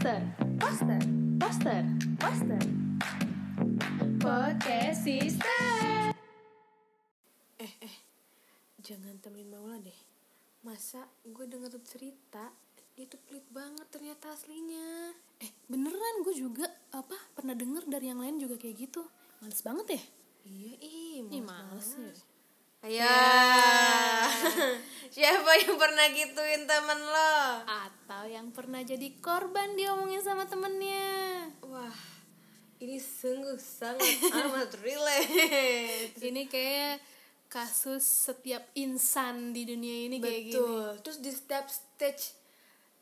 Poster, poster, poster, poster. Podcast Sister. Eh, eh, jangan temenin Maula deh. Masa gue denger cerita, dia tuh pelit banget ternyata aslinya. Eh beneran gue juga apa pernah denger dari yang lain juga kayak gitu Males banget ya Iya, ih, Ih males males ya Ayo, siapa yang pernah gituin temen lo? Atau yang pernah jadi korban diomongin sama temennya Wah, ini sungguh sangat amat relate. Ini kayak kasus setiap insan di dunia ini kayak gini Betul. Terus di setiap stage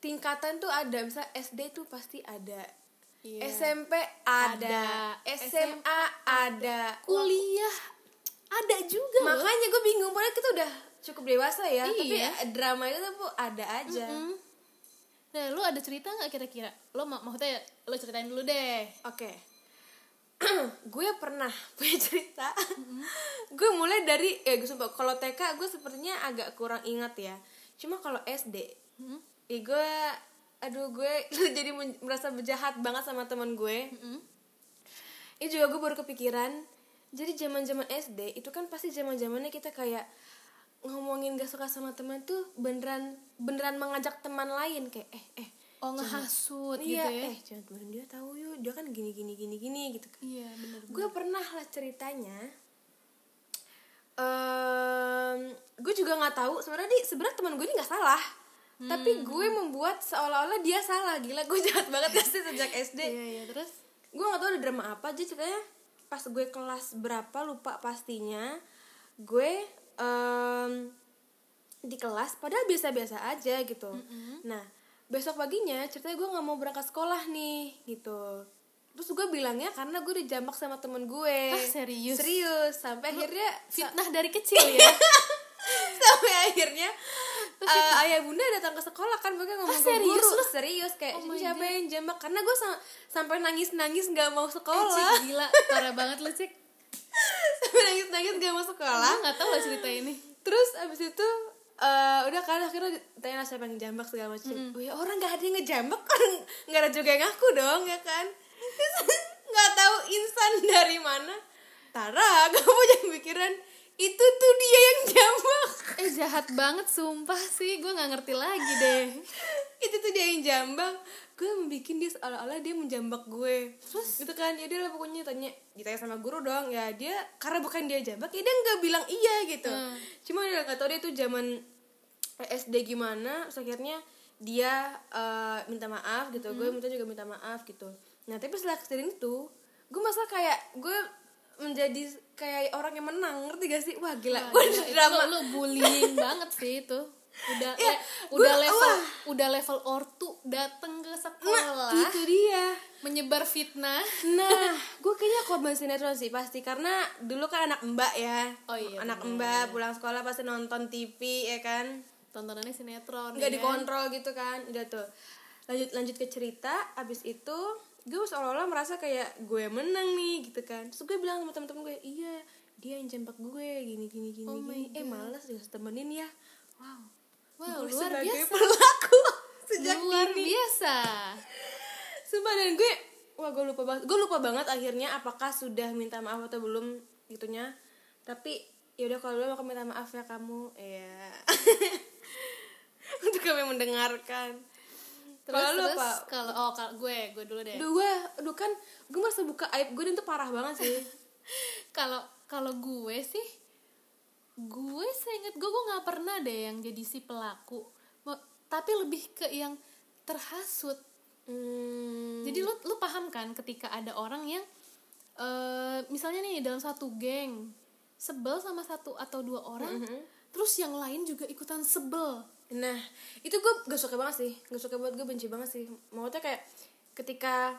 tingkatan tuh ada, misalnya SD tuh pasti ada. Iya. SMP ada, Ada. SMA ada. Kuliah ada juga. Makanya gue bingung, padahal kita udah cukup dewasa ya, tapi Iya. drama itu tuh ada aja. Mm. Nah lu ada cerita nggak kira-kira Lo mau maksudnya lo ceritain dulu deh Oke. gue pernah punya cerita. gue mulai dari eh gue sumpah kalau TK gue sepertinya agak kurang ingat ya. Cuma kalau SD, Mm. eh gue aduh gue jadi merasa berjahat banget sama teman gue. Mm. Ini juga gue baru kepikiran. Jadi zaman-zaman SD itu kan pasti zaman-zamannya kita kayak ngomongin gak suka sama teman tuh beneran beneran mengajak teman lain kayak eh eh Oh ngehasut gitu iya ya? Eh jangan temenin dia tahu yuk dia kan gini gini gini gini gitu. Kan Iya bener gue pernah lah ceritanya Em, gue juga nggak tahu sebenarnya di sebenarnya teman gue ini nggak salah. Tapi gue membuat seolah-olah dia salah. Gila gue jahat banget ya sih sejak SD Iya iya terus? Gue nggak tahu ada drama apa aja ceritanya pas gue kelas berapa lupa pastinya gue em, di kelas padahal biasa-biasa aja gitu. Nah besok paginya ceritanya gue nggak mau berangkat sekolah nih gitu. Terus gue bilangnya karena gue dijambak sama temen gue. Ah, serius? serius sampai akhirnya Fitnah dari kecil ya? Sampai akhirnya eh, ayah bunda datang ke sekolah kan mereka ngomong Ah, ke serius guru lu? serius kayak Oh "Ini my siapa God. yang jambak karena gue sa- sampai nangis nangis nggak mau Eh, sekolah Cik, gila. Parah banget lu cik. Sampai nangis nangis nggak mau sekolah. Gue gak tau lah cerita ini. Terus abis itu eh, udah kan akhirnya ditanya lah siapa yang jambak segala macam. Oh ya orang nggak ada yang ngejambak kan nggak ada juga yang ngaku dong ya kan? Terus nggak tahu insan dari mana. Tara kamu jangan pikiran itu tuh dia yang jambak. Eh jahat banget sumpah sih. Gue gak ngerti lagi deh. Itu tuh dia yang jambak. Gue membuat dia seolah-olah dia menjambak gue. Terus? Gitu kan. Ya dia lah pokoknya tanya ditanya sama guru dong. Ya dia karena bukan dia jambak ya dia nggak bilang iya gitu. Hmm. cuma dia nggak tahu dia tuh zaman SD gimana. Terus akhirnya dia eh, minta maaf gitu. Gue minta juga minta maaf gitu. Nah tapi setelah kejadian itu gue masalah kayak gue menjadi kayak orang yang menang ngerti gak sih wah gila Wah, gue gila, drama Lu, lu bullying banget sih itu Udah Ya, le- gua- udah level wah. udah level ortu dateng ke nah sekolah itu dia menyebar fitnah Nah, gue kayaknya korban sinetron sih pasti karena dulu kan anak mbak ya. Oh iya, anak bener. mbak pulang sekolah pasti nonton TV ya kan. tontonannya sinetron Nggak ya. dikontrol gitu kan. Udah tuh. Lanjut lanjut ke cerita, abis itu gue seolah-olah merasa kayak gue menang nih gitu kan. Terus gue bilang sama temen-temen gue, "Iya, dia yang jambak gue gini gini gini Oh gini. Eh, males dia temenin ya." Wow. Wow Gue luar sebagai biasa pelaku sejak Luar dini. biasa Sumpah dan gue Wah gue lupa banget Gue lupa banget akhirnya Apakah sudah minta maaf atau belum Gitunya Tapi yaudah kalau belum aku minta maaf ya kamu Iya Untuk kami mendengarkan Terus, Kalau lu terus kalau oh kalau gue gue dulu deh. Aduh gue Aduh kan Gue merasa buka aib gue dan itu parah banget sih. Kalau kalau gue sih gue seinget gue gue nggak pernah deh yang jadi si pelaku. Tapi lebih ke yang terhasut. Hmm, jadi lu lu paham kan ketika ada orang yang eh misalnya nih dalam satu geng sebel sama satu atau dua orang terus yang lain juga ikutan sebel Nah, itu gue gak suka banget sih. Gak suka banget, gue benci banget sih. Maksudnya kayak ketika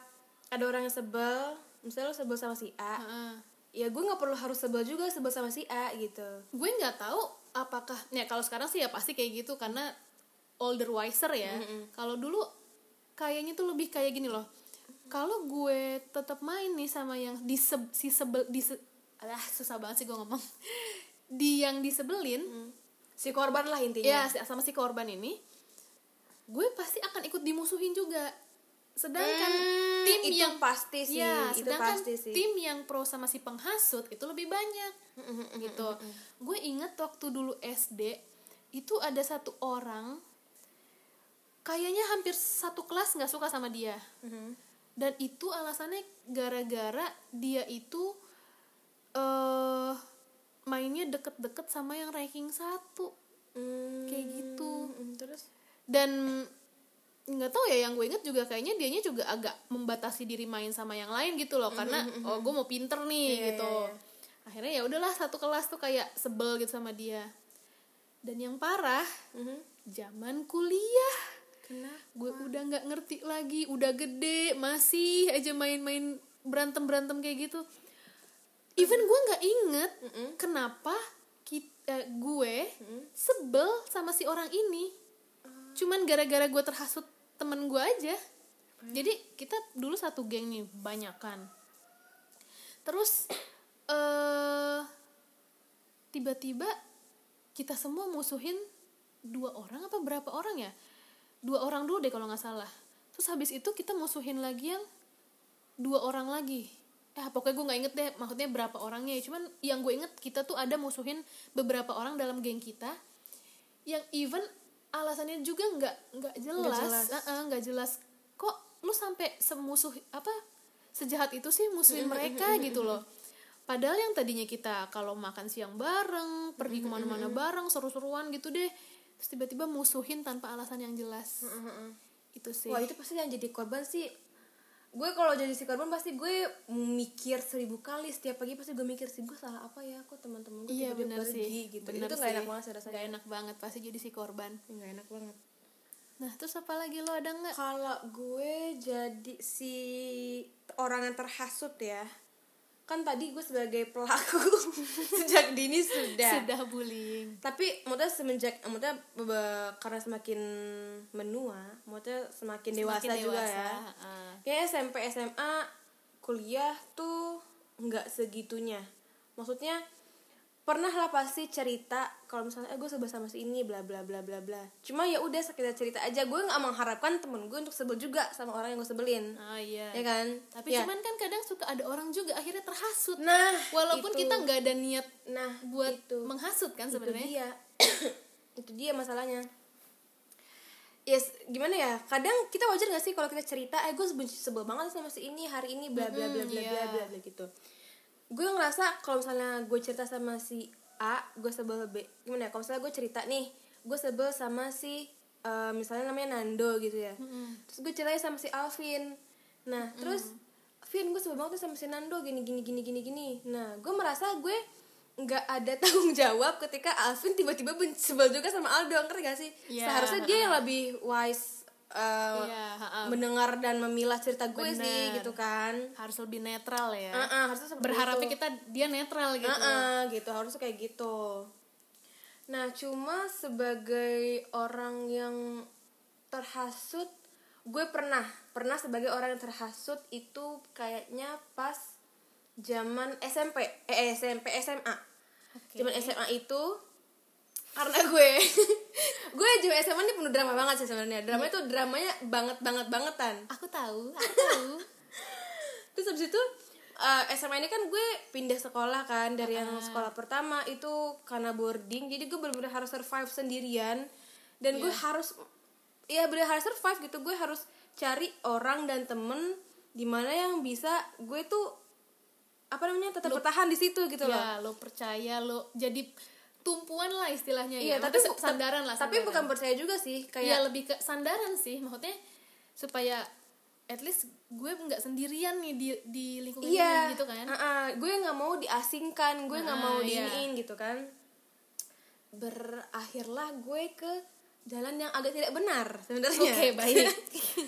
ada orang yang sebel, misalnya lo sebel sama si A, Heeh. ya gue nggak perlu harus sebel juga sebel sama si A gitu. gue nggak tahu apakah ya kalau sekarang sih ya pasti kayak gitu karena older wiser ya kalau dulu kayaknya tuh lebih kayak gini loh kalau gue tetap main nih sama yang diseb, si sebel di alah susah banget sih gue ngomong di yang disebelin Si korban lah intinya. ya sama si korban ini gue pasti akan ikut dimusuhin juga. Sedangkan Hmm, tim itu yang pasti sih, ya, itu sedangkan pasti sih. tim yang pro sama si penghasut itu lebih banyak gitu. gue inget waktu dulu SD itu ada satu orang kayaknya hampir satu kelas nggak suka sama dia. Dan itu alasannya gara-gara dia itu eh mainnya deket-deket sama yang ranking satu. Hmm, kayak gitu. mm, terus? Dan nggak tahu ya yang gue inget juga kayaknya dianya juga agak membatasi diri main sama yang lain gitu loh. Karena oh gue mau pinter nih Iya, gitu. iya, iya. akhirnya ya udahlah satu kelas tuh kayak sebel gitu sama dia. Dan yang parah Mhm. zaman kuliah. Kenapa? Gue udah nggak ngerti lagi. Udah gede masih aja main-main berantem berantem kayak gitu even gue nggak inget kenapa kita, gue sebel sama si orang ini. Cuman gara-gara gue terhasut temen gue aja. Jadi kita dulu satu geng nih banyak kan terus eh tiba-tiba kita semua musuhin dua orang apa berapa orang ya? Dua orang dulu deh kalau nggak salah. Terus habis itu kita musuhin lagi yang dua orang lagi eh pokoknya gue nggak inget deh maksudnya berapa orangnya. Ya cuman yang gue inget kita tuh ada musuhin beberapa orang dalam geng kita yang even alasannya juga nggak nggak jelas. jelas. Eh-eh, nggak jelas. Kok lu sampai semusuh apa sejahat itu sih musuhin mereka gitu loh. Padahal yang tadinya kita kalau makan siang bareng pergi ke mana-mana bareng seru-seruan gitu deh terus tiba-tiba musuhin tanpa alasan yang jelas. Itu sih. Wah itu pasti yang jadi korban sih gue kalau jadi si korban pasti gue mikir seribu kali setiap pagi pasti gue mikir sih gue salah apa ya? Kok teman-teman gue iya tiba-tiba benar pergi? sih. Gitu. Bener itu gak sih. enak banget sih rasanya. Nggak enak banget pasti jadi si korban. Nggak enak banget. Nah terus apa lagi? Lo ada nggak? Kalau gue jadi si orang yang terhasut ya kan tadi gue sebagai pelaku sejak dini sudah. Sudah bullying. Tapi maksudnya semenjak maksudnya karena semakin menua maksudnya semakin, dewasa, Semakin juga dewasa, ya. heeh. kayak SMP SMA kuliah tuh nggak segitunya. Maksudnya pernah lah pasti cerita kalau misalnya eh gue sebel sama si ini bla bla bla bla bla. Cuma ya udah sekedar cerita aja. Gue nggak mengharapkan temen gue untuk sebel juga sama orang yang gue sebelin. Ah iya. Ya kan? Tapi Ya. cuman kan kadang suka ada orang juga akhirnya terhasut. Nah walaupun itu. kita nggak ada niat nah buat itu. menghasut kan itu sebenarnya. dia. Itu dia masalahnya. Yes gimana ya? Kadang kita wajar gak sih kalau kita cerita eh gue sebel, sebel banget sama si ini hari ini bla bla bla bla bla iya. bla bla gitu gue ngerasa kalau misalnya gue cerita sama si A gue sebel B. Gimana ya? Kalau misalnya gue cerita nih gue sebel sama si eh, misalnya namanya Nando gitu ya. Terus gue ceritanya sama si Alvin. Nah terus Vin gue sebel banget sama si Nando. Gini gini gini gini gini. Nah gue merasa gue nggak ada tanggung jawab ketika Alvin tiba-tiba sebel juga sama Aldo. Ngerti gak sih? Iya, seharusnya dia yang lebih wise uh, Iya, mendengar dan memilah cerita gue Bener. sih gitu kan. Harus lebih netral ya. Uh-uh, harusnya seperti berharapnya itu. kita dia netral gitu. Uh-uh, gitu. Harusnya kayak gitu. Nah cuma sebagai orang yang terhasut gue pernah pernah sebagai orang yang terhasut itu kayaknya pas zaman SMP eh SMP SMA Oke. zaman SMA itu karena gue gue zaman SMA ini penuh drama banget sih sebenarnya. Drama itu dramanya banget banget bangetan. Aku tahu aku tahu. Terus habis itu eh, SMA ini kan gue pindah sekolah kan dari yang sekolah pertama itu karena boarding. Jadi gue benar-benar harus survive sendirian. Dan gue harus ya benar harus survive gitu. Gue harus cari orang dan temen di mana yang bisa gue tuh apa namanya tetap bertahan di situ gitu loh. ya lo percaya lo jadi tumpuan lah istilahnya iya ya tapi Maksudnya sandaran lah tapi sandaran. bukan percaya juga sih ya kayak lebih ke sandaran sih. Maksudnya supaya at least gue nggak sendirian nih di di lingkungan iya. ini gitu kan. Uh-uh, gue nggak mau diasingkan gue nggak Ah, mau iya. diinin gitu kan. Berakhirlah gue ke jalan yang agak tidak benar sebenarnya. Oke, baik.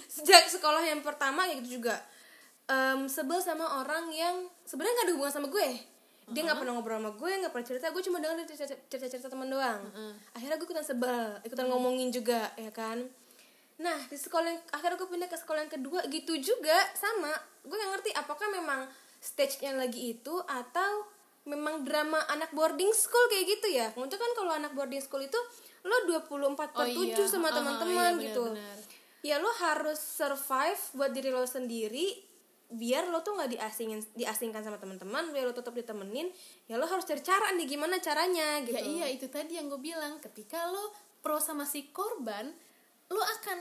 sejak sekolah yang pertama kayak gitu juga. Em, sebel sama orang yang sebenarnya nggak ada hubungan sama gue dia nggak pernah ngobrol sama gue nggak pernah cerita. Gue cuma dengar cerita cerita, cerita teman doang. Akhirnya gue ikutan sebel ikutan ngomongin juga ya kan? Nah di sekolah yang akhirnya gue pindah ke sekolah yang kedua gitu juga sama. Gue nggak ngerti apakah memang stage yang lagi itu atau memang drama anak boarding school kayak gitu ya? Untuk kan kalau anak boarding school itu lo 24 per Oh 7 iya, sama ah, teman-teman iya, gitu. benar-benar. ya lo harus survive buat diri lo sendiri biar lo tuh nggak diasingin diasingkan sama teman-teman biar lo tetap ditemenin ya lo harus cari cara nih gimana caranya gitu ya iya itu tadi yang gue bilang ketika lo pro sama si korban lo akan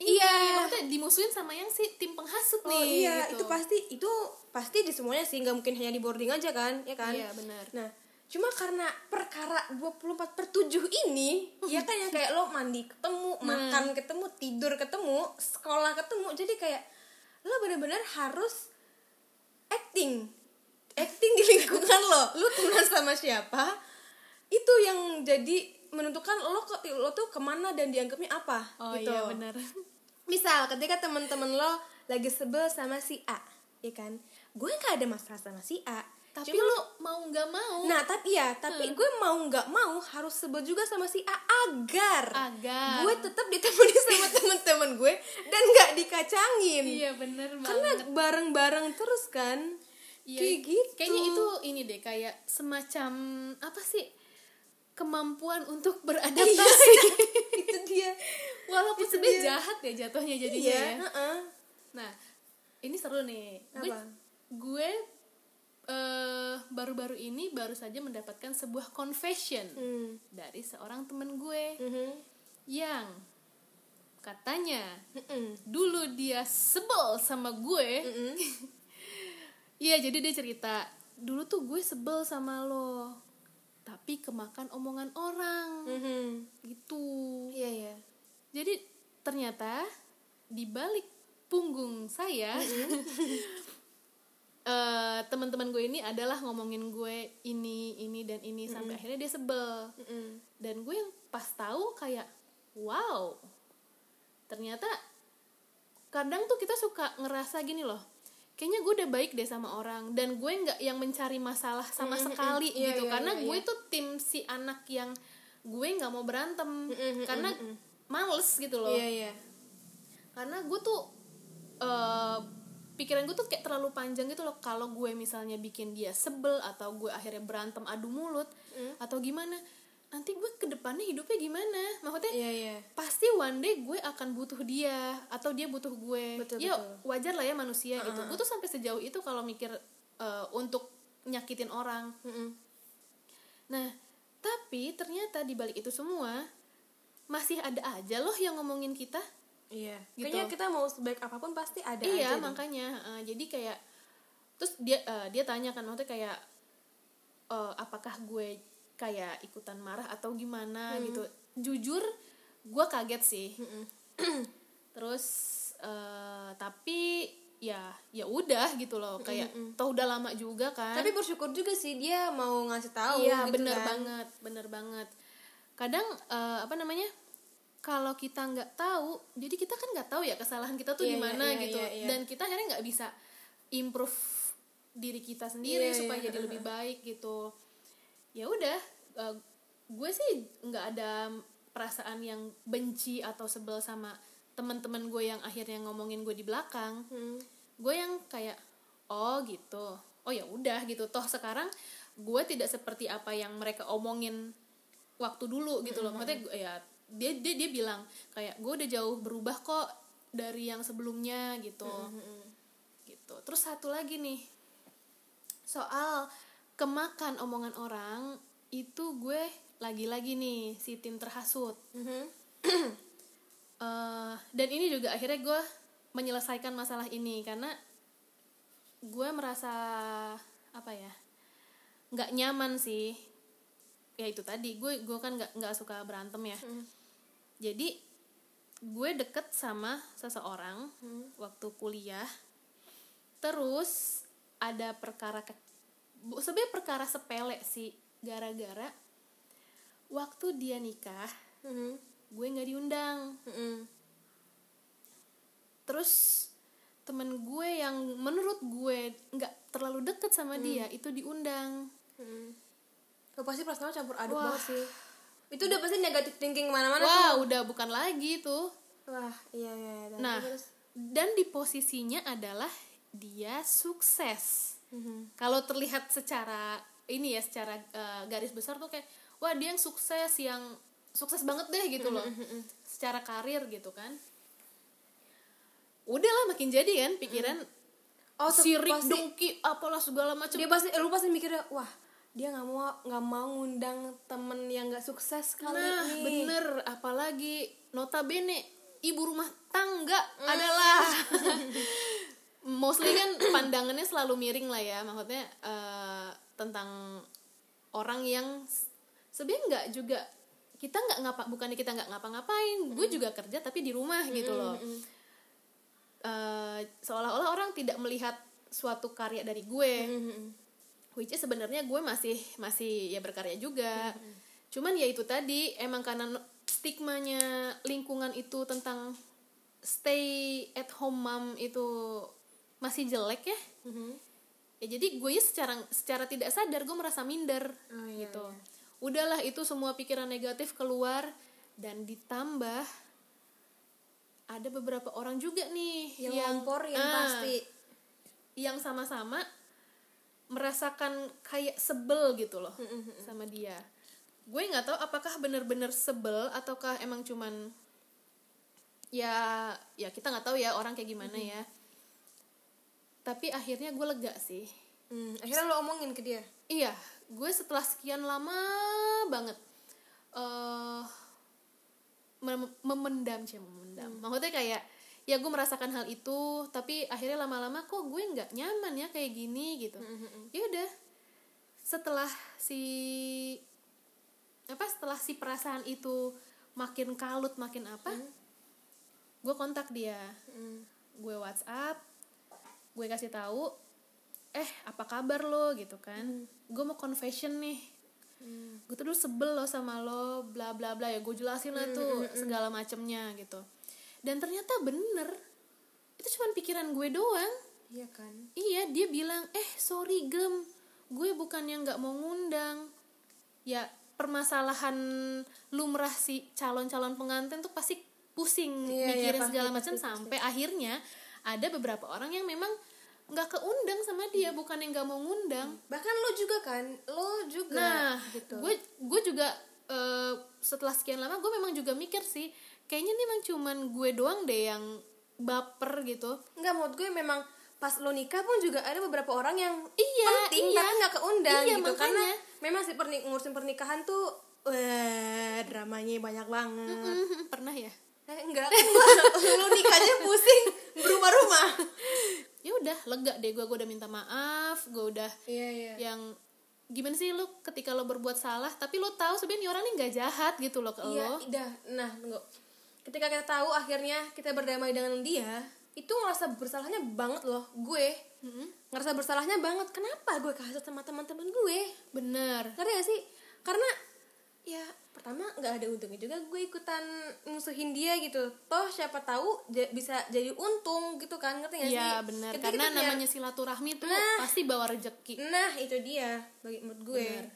ini, Iya. maksudnya dimusuhin sama yang si tim penghasut Oh nih iya, gitu. itu pasti itu pasti di semuanya sih, nggak mungkin hanya di boarding aja kan, ya kan? Iya, benar. Nah, cuma karena perkara 24 per 7 ini, ya kan yang kayak lo mandi ketemu, Hmm. makan ketemu, tidur ketemu, sekolah ketemu, jadi kayak lo bener-bener harus acting, acting di lingkungan lo, lo temenan sama siapa, itu yang jadi menentukan lo ke- lo tuh ke mana dan dianggapnya apa oh gitu. iya benar misal ketika teman-teman lo lagi sebel sama si A ya kan? Gue nggak ada masalah sama si A tapi Cuma- lo mau nggak mau. Nah tapi ya tapi gue mau nggak mau harus sebel juga sama si A agar Agar. gue tetap ditemani sama teman-teman gue dan nggak dikacangin. Iya bener karena banget. bareng-bareng terus kan? Iya, kayak gitu. kayaknya itu ini deh kayak semacam apa sih kemampuan untuk beradaptasi. Itu dia. Walaupun sebenarnya jahat ya jatuhnya jadinya iya ya. heeh. Nah, ini seru nih. Gue, Apa? gue eh, baru-baru ini baru saja mendapatkan sebuah confession Hmm. dari seorang temen gue Mhm. yang katanya Mm-mm. dulu dia sebel sama gue. Iya, jadi dia cerita dulu tuh gue sebel sama lo, tapi kemakan omongan orang Mhm. gitu. iya iya Jadi ternyata di balik punggung saya eh, teman-teman gue ini adalah ngomongin gue ini ini dan ini sampai akhirnya dia sebel Mm-mm. dan gue yang pas tahu kayak wow ternyata kadang tuh kita suka ngerasa gini loh kayaknya gue udah baik deh sama orang dan gue nggak yang mencari masalah sama Mm-mm, sekali iya, gitu iya, karena iya, gue iya. tuh tim si anak yang gue nggak mau berantem Mm-mm, karena mm-mm. males gitu loh iya iya karena gue tuh eh, pikiran gue tuh kayak terlalu panjang gitu loh. Kalau gue misalnya bikin dia sebel atau gue akhirnya berantem adu mulut Hmm. atau gimana nanti gue ke depannya hidupnya gimana? Maksudnya iya iya. pasti one day gue akan butuh dia atau dia butuh gue. Betul, ya betul. wajar lah ya manusia gitu. Gue tuh sampai sejauh itu kalau mikir eh, untuk nyakitin orang. Mm-mm. nah tapi ternyata di balik itu semua masih ada aja loh yang ngomongin kita Iya, Gitu. kayaknya kita mau sebaik apa pun pasti ada iya aja makanya. Eh, jadi kayak terus dia eh, dia tanya kan maksudnya kayak eh, apakah gue kayak ikutan marah atau gimana Hmm. gitu. Jujur gue kaget sih. Terus eh, tapi ya ya udah gitu loh. Kayak toh udah lama juga kan. Tapi bersyukur juga sih dia mau ngasih tahu iya gitu bener kan. banget bener banget. Kadang eh, apa namanya kalau kita nggak tahu jadi kita kan nggak tahu ya kesalahan kita tuh Iya, di iya, mana iya, gitu. iya, iya. dan kita akhirnya nggak bisa improve diri kita sendiri Iya, supaya iya, jadi lebih baik gitu. Ya udah eh, gue sih nggak ada perasaan yang benci atau sebel sama teman-teman gue yang akhirnya ngomongin gue di belakang. Hmm. gue yang kayak oh gitu. Oh ya udah gitu. Toh sekarang gue tidak seperti apa yang mereka omongin waktu dulu gitu loh. Maksudnya gue- ya dia dia dia bilang kayak gue udah jauh berubah kok dari yang sebelumnya gitu. Gitu. Terus satu lagi nih soal kemakan omongan orang itu gue lagi-lagi nih si tim terhasut. Mhm. Eh, dan ini juga akhirnya gue menyelesaikan masalah ini karena gue merasa apa ya nggak nyaman sih. Ya itu tadi gue gue kan nggak nggak suka berantem ya jadi gue deket sama seseorang waktu kuliah terus ada perkara ke sebenarnya perkara sepele sih gara-gara waktu dia nikah Mhm. gue nggak diundang Mhm. terus temen gue yang menurut gue nggak terlalu deket sama dia itu diundang. Oh, pasti perasaan campur aduk Wah. banget sih. Itu udah pasti negatif thinking ke mana-mana wah tuh. udah bukan lagi tuh Wah, iya iya. iya. Nah terus, dan di posisinya adalah dia sukses Mhm. kalau terlihat secara ini ya secara eh, garis besar tuh kayak wah dia yang sukses yang sukses banget deh gitu loh secara karir gitu kan udahlah makin jadi kan pikiran Oh, tuh sirik pasti- dengki apalah segala macam dia pasti lu pasti mikirnya wah dia nggak mau nggak mau ngundang temen yang nggak sukses kali nah nih bener. Apalagi notabene ibu rumah tangga Mm. adalah. Mostly kan pandangannya selalu miring lah ya. Maksudnya eh, tentang orang yang sebenarnya nggak juga kita nggak ngapa bukannya kita nggak ngapa-ngapain. Gue juga kerja tapi di rumah gitu loh. Eh, seolah-olah orang tidak melihat suatu karya dari gue which is sebenarnya gue masih masih ya berkarya juga. Cuman ya itu tadi emang karena stigmanya lingkungan itu tentang stay at home mom itu masih jelek ya. Ya jadi gue ya secara secara tidak sadar gue merasa minder Oh, iya, gitu. udahlah itu semua pikiran negatif keluar dan ditambah ada beberapa orang juga nih yang, ngompor yang ah, pasti. yang sama-sama merasakan kayak sebel gitu loh sama dia. Gue nggak tahu apakah bener-bener sebel ataukah emang cuman ya ya kita nggak tahu ya orang kayak gimana ya. Tapi akhirnya gue lega sih. Hmm, akhirnya lo omongin ke dia? Iya gue setelah sekian lama banget eh mem- memendam sih memendam. Maksudnya kayak ya gue merasakan hal itu tapi akhirnya lama-lama kok gue nggak nyaman ya kayak gini gitu. Ya udah setelah si apa setelah si perasaan itu makin kalut makin apa gue kontak dia. Gue WhatsApp gue kasih tahu eh apa kabar lo? gitu kan. Gue mau confession nih. Gue tuh dulu sebel lo sama lo bla bla bla. Ya gue jelasin lah tuh segala macemnya gitu dan ternyata bener. Itu cuma pikiran gue doang. Iya kan? Iya dia bilang eh sorry gem. Gue bukannya nggak mau ngundang. Ya permasalahan lumrah si calon-calon pengantin tuh pasti pusing Iya, iya, mikirin pasti, segala pasti, macam sampai akhirnya ada beberapa orang yang memang nggak keundang sama dia bukan yang nggak mau ngundang. Bahkan lo juga kan? Lo juga nah gitu. gue gue juga eh, setelah sekian lama gue memang juga mikir sih kayaknya ini emang cuman gue doang deh yang baper gitu. Nggak menurut gue memang pas lo nikah pun juga ada beberapa orang yang Iya, penting iya. tapi nggak keundang Iya, gitu. Makanya. karena memang sih perni- ngurusin pernikahan tuh wah dramanya banyak banget. Mhm, pernah ya? Eh, enggak lo nikahnya pusing berumah rumah. Ya udah lega deh gue gue udah minta maaf gue udah iya iya. yang gimana sih lu ketika lo berbuat salah tapi lo tahu sebenarnya orang ini nggak jahat gitu loh ke iya lo udah nah tunggu ketika kita tahu akhirnya kita berdamai dengan dia itu ngerasa bersalahnya banget loh gue. Ngerasa bersalahnya banget. Kenapa gue kasut sama teman-teman gue? Bener. Ngerti gak sih? Karena ya pertama nggak ada untungnya juga gue ikutan musuhin dia gitu. Toh siapa tahu bisa jadi untung gitu kan ngerti gak sih? Iya bener. Ketika karena kita namanya silaturahmi tuh Nah. pasti bawa rezeki nah itu dia bagi menurut gue. Bener.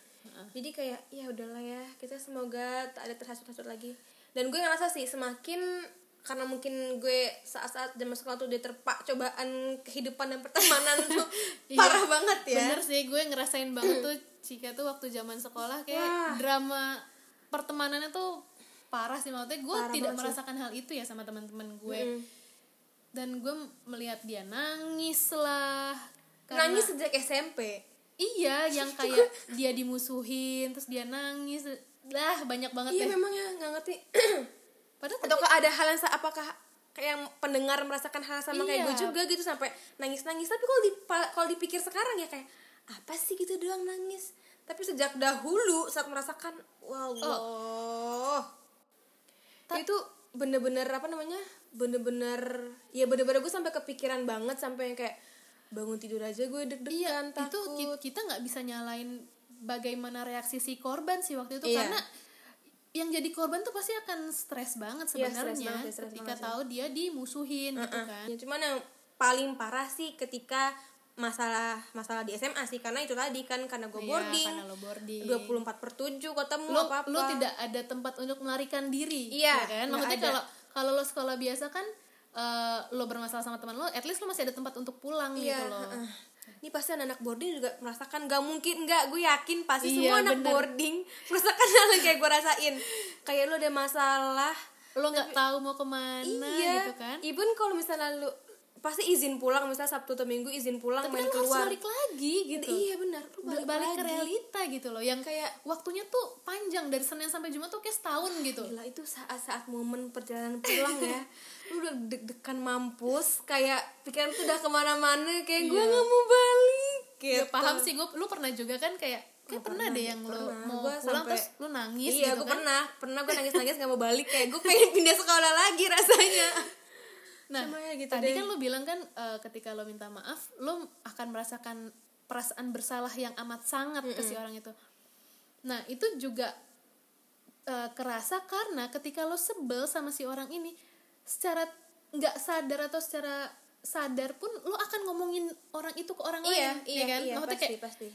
jadi kayak ya udahlah ya kita semoga tak ada terhasut-hasut lagi dan gue ngerasa sih semakin karena mungkin gue saat-saat zaman sekolah tuh dia terpak cobaan kehidupan dan pertemanan tuh Iya. parah banget ya bener sih gue ngerasain banget tuh Cika tuh waktu zaman sekolah kayak Wah. drama pertemanannya tuh parah sih maksudnya gue Parah tidak banget sih. merasakan hal itu ya sama teman-teman gue dan gue melihat dia nangis lah karena- nangis sejak SMP iya yang kayak dia dimusuhin terus dia nangis lah banyak banget iya deh. memang ya nggak ngerti. Padahal ataukah ada hal yang apakah kayak yang pendengar merasakan hal sama kayak Iya. gue juga gitu sampai nangis nangis tapi kalau dipa- kalau dipikir sekarang ya kayak apa sih gitu doang nangis? Tapi sejak dahulu saat merasakan wallah. Itu bener-bener apa namanya bener-bener ya bener-bener gue sampai kepikiran banget sampai yang kayak bangun tidur aja gue deg-degan itu takut. ki- kita nggak bisa nyalain bagaimana reaksi si korban sih waktu itu Iya. karena yang jadi korban tuh pasti akan stres banget Iya, sebenarnya stres ketika banget tahu dia dimusuhin gitu kan. Ya, cuman yang paling parah sih ketika masalah masalah di SMA sih karena itu tadi kan karena gue Iya, boarding, karena lo boarding. 24 per 7 ketemu lo apa apa lo tidak ada tempat untuk melarikan diri Iya, ya kan? maksudnya kalau kalau lo sekolah biasa kan eh, lo bermasalah sama teman lo at least lo masih ada tempat untuk pulang iya gitu loh. heeh. Ini pasti anak-anak boarding juga merasakan. Gak mungkin nggak. Gue yakin pasti Iya, semua anak bener. boarding merasakan hal yang kayak gue rasain. Kayak lo ada masalah lo nggak tahu mau ke mana iya gitu kan? even kalau misalnya lu pasti izin pulang misalnya sabtu atau minggu izin pulang tapi main kan lo harus keluar. balik lagi gitu. Iya benar balik, balik ke lagi. realita gitu loh. Yang Kayak- waktunya tuh panjang dari senin sampai jumat tuh kayak setahun gitu. Gila itu saat-saat momen perjalanan pulang ya Lu udah deg-degan mampus Kayak pikiran tuh udah ke mana-mana Kayak gue Iya. gak mau balik gitu. ya paham sih gue lu pernah juga kan kayak kayak pernah, deh yang lo pernah. mau Gua pulang sampai- terus lu nangis Iya gitu gue kan pernah Pernah gue nangis-nangis gak mau balik Kayak gue pengen pindah sekolah lagi rasanya nah ya gitu tadi deh. kan lo bilang kan eh, ketika lo minta maaf lo akan merasakan perasaan bersalah yang amat sangat ke si orang itu nah itu juga eh, kerasa karena ketika lo sebel sama si orang ini secara nggak sadar atau secara sadar pun lo akan ngomongin orang itu ke orang Iya, lain iya, ya kan? iya, Maksudnya pasti, kayak pasti.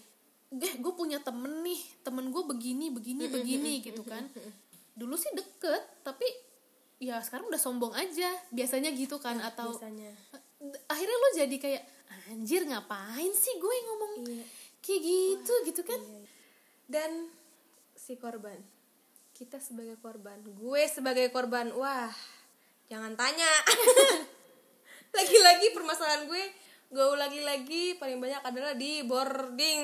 Eh gue punya temen nih temen gue begini begini begini gitu kan. dulu sih deket tapi ya sekarang udah sombong aja biasanya gitu kan atau Biasanya. Akhirnya lo jadi kayak anjir ngapain sih gue ngomong Iya. kayak gitu gitu kan? Dan si korban Kita sebagai korban Gue sebagai korban Wah Jangan tanya. Lagi-lagi permasalahan gue Gue lagi-lagi paling banyak adalah di boarding.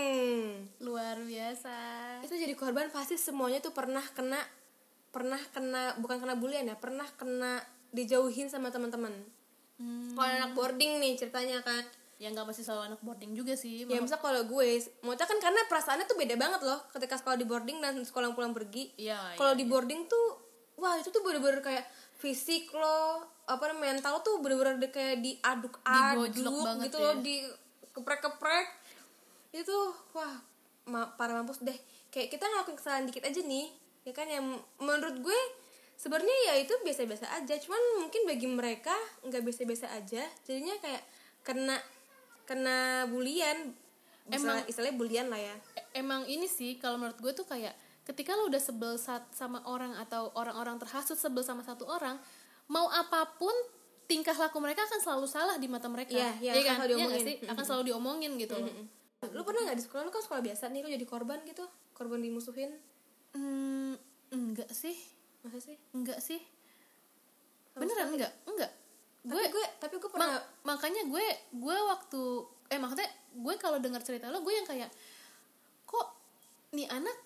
Luar biasa. Itu jadi korban pasti semuanya tuh pernah kena Pernah kena Bukan kena bulian ya Pernah kena dijauhin sama teman-teman. Hmm, Kalau anak boarding nih ceritanya kan. Ya nggak pasti selalu anak boarding juga sih Ya misal kalau gue Maksudnya kan karena perasaannya tuh beda banget loh Ketika sekolah di boarding dan sekolah pulang pergi. Iya, Kalau di boarding tuh Wah itu tuh bener-bener kayak Fisik lo Apa namanya mental tuh bener-bener di- kayak diaduk-aduk gitu ya. loh Di keprek-keprek Itu wah ma Parah mampus. Deh Kayak kita ngelakuin kesalahan dikit aja nih Ya kan? Yang menurut gue sebenarnya ya itu biasa-biasa aja. Cuman mungkin bagi mereka nggak biasa-biasa aja. Jadinya kayak kena kena bulian. Emang- Emang istilahnya bulian lah ya. E- emang ini sih kalau menurut gue tuh kayak ketika lo udah sebel sama orang atau orang-orang terhasut sebel sama satu orang mau apa pun tingkah laku mereka akan selalu salah di mata mereka. Iya, iya, Iya akan kan? selalu Iya diomongin. sih? Akan selalu diomongin gitu loh. Lu pernah nggak di sekolah? Lu kan sekolah biasa nih lu jadi korban gitu korban dimusuhin. Hmm, enggak sih. Masa sih? Enggak sih. Beneran enggak enggak gue gue gue tapi gue pernah makanya gue gue waktu eh maksudnya gue kalau dengar cerita lo gue yang kayak kok nih anak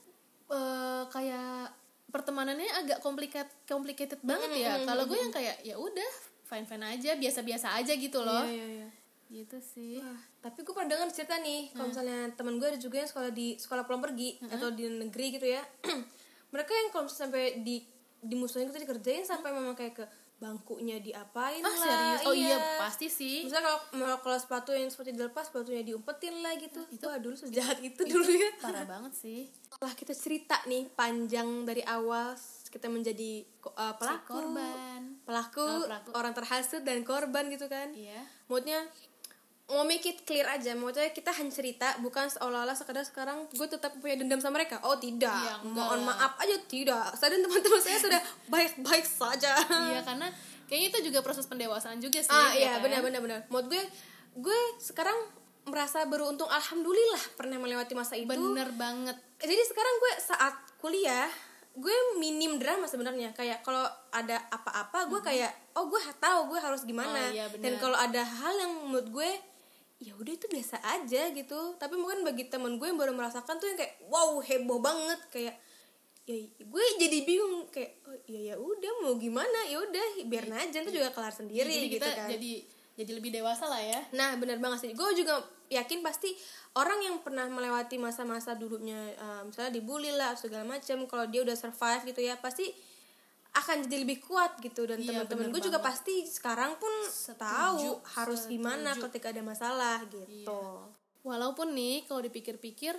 eh, kayak pertemanannya agak complicated complicated banget ya. kalau gue yang kayak ya udah fine fine aja biasa biasa aja gitu loh. Iya, iya, iya. gitu sih. Wah, tapi gue pernah dengar cerita nih kalau misalnya teman gue ada juga yang sekolah di sekolah pulang pergi atau di negeri gitu ya. Mereka yang kalau sampai di dimusuhin gitu dikerjain sampai memang kayak ke bangkunya diapain ah lah serius? Oh iya pasti sih. Misalnya kalau kalau sepatu yang seperti dilepas sepatunya diumpetin lah gitu. Itu wah dulu sejahat itu dulu ya. parah banget sih. Setelah kita cerita nih panjang dari awal kita menjadi uh, pelaku. korban. Pelaku, Oh, pelaku. orang terhasut dan korban gitu kan. Iya. Maksudnya mau make it clear aja. Maksudnya kita hanya cerita bukan seolah-olah sekedar sekarang gue tetap punya dendam sama mereka. Oh tidak. Enggak. Mohon maaf aja tidak. Saya dan teman-teman saya sudah baik-baik saja. Iya karena kayaknya itu juga proses pendewasaan juga sih ah ya iya kan? benar benar benar. Menurut gue gue sekarang merasa beruntung alhamdulillah pernah melewati masa itu. Bener banget. Jadi sekarang gue saat kuliah gue minim drama sebenarnya. Kayak kalau ada apa-apa gue kayak oh gue tahu gue harus gimana. Oh, iya, dan kalau ada hal yang menurut gue ya udah itu biasa aja gitu. Tapi mungkin bagi temen gue yang baru merasakan tuh yang kayak wow heboh banget. Kayak ya gue jadi bingung. Kayak oh ya ya udah mau gimana? Ya udah biarin aja itu juga kelar sendiri jadi gitu kan. jadi jadi lebih dewasa lah ya. Nah benar banget sih. Gue juga yakin pasti orang yang pernah melewati masa-masa dulunya, eh, misalnya dibully lah segala macam, kalau dia udah survive gitu ya, pasti akan jadi lebih kuat gitu. Dan Iya, teman-teman gue juga pasti sekarang pun tahu harus gimana setuju. ketika ada masalah gitu. Walaupun nih kalau dipikir-pikir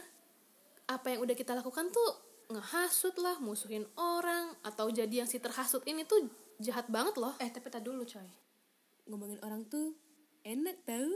apa yang udah kita lakukan tuh ngehasut lah, musuhin orang atau jadi yang si terhasut ini tuh jahat banget loh. Eh tapi tak dulu coy. Ngomongin orang tuh enak tau.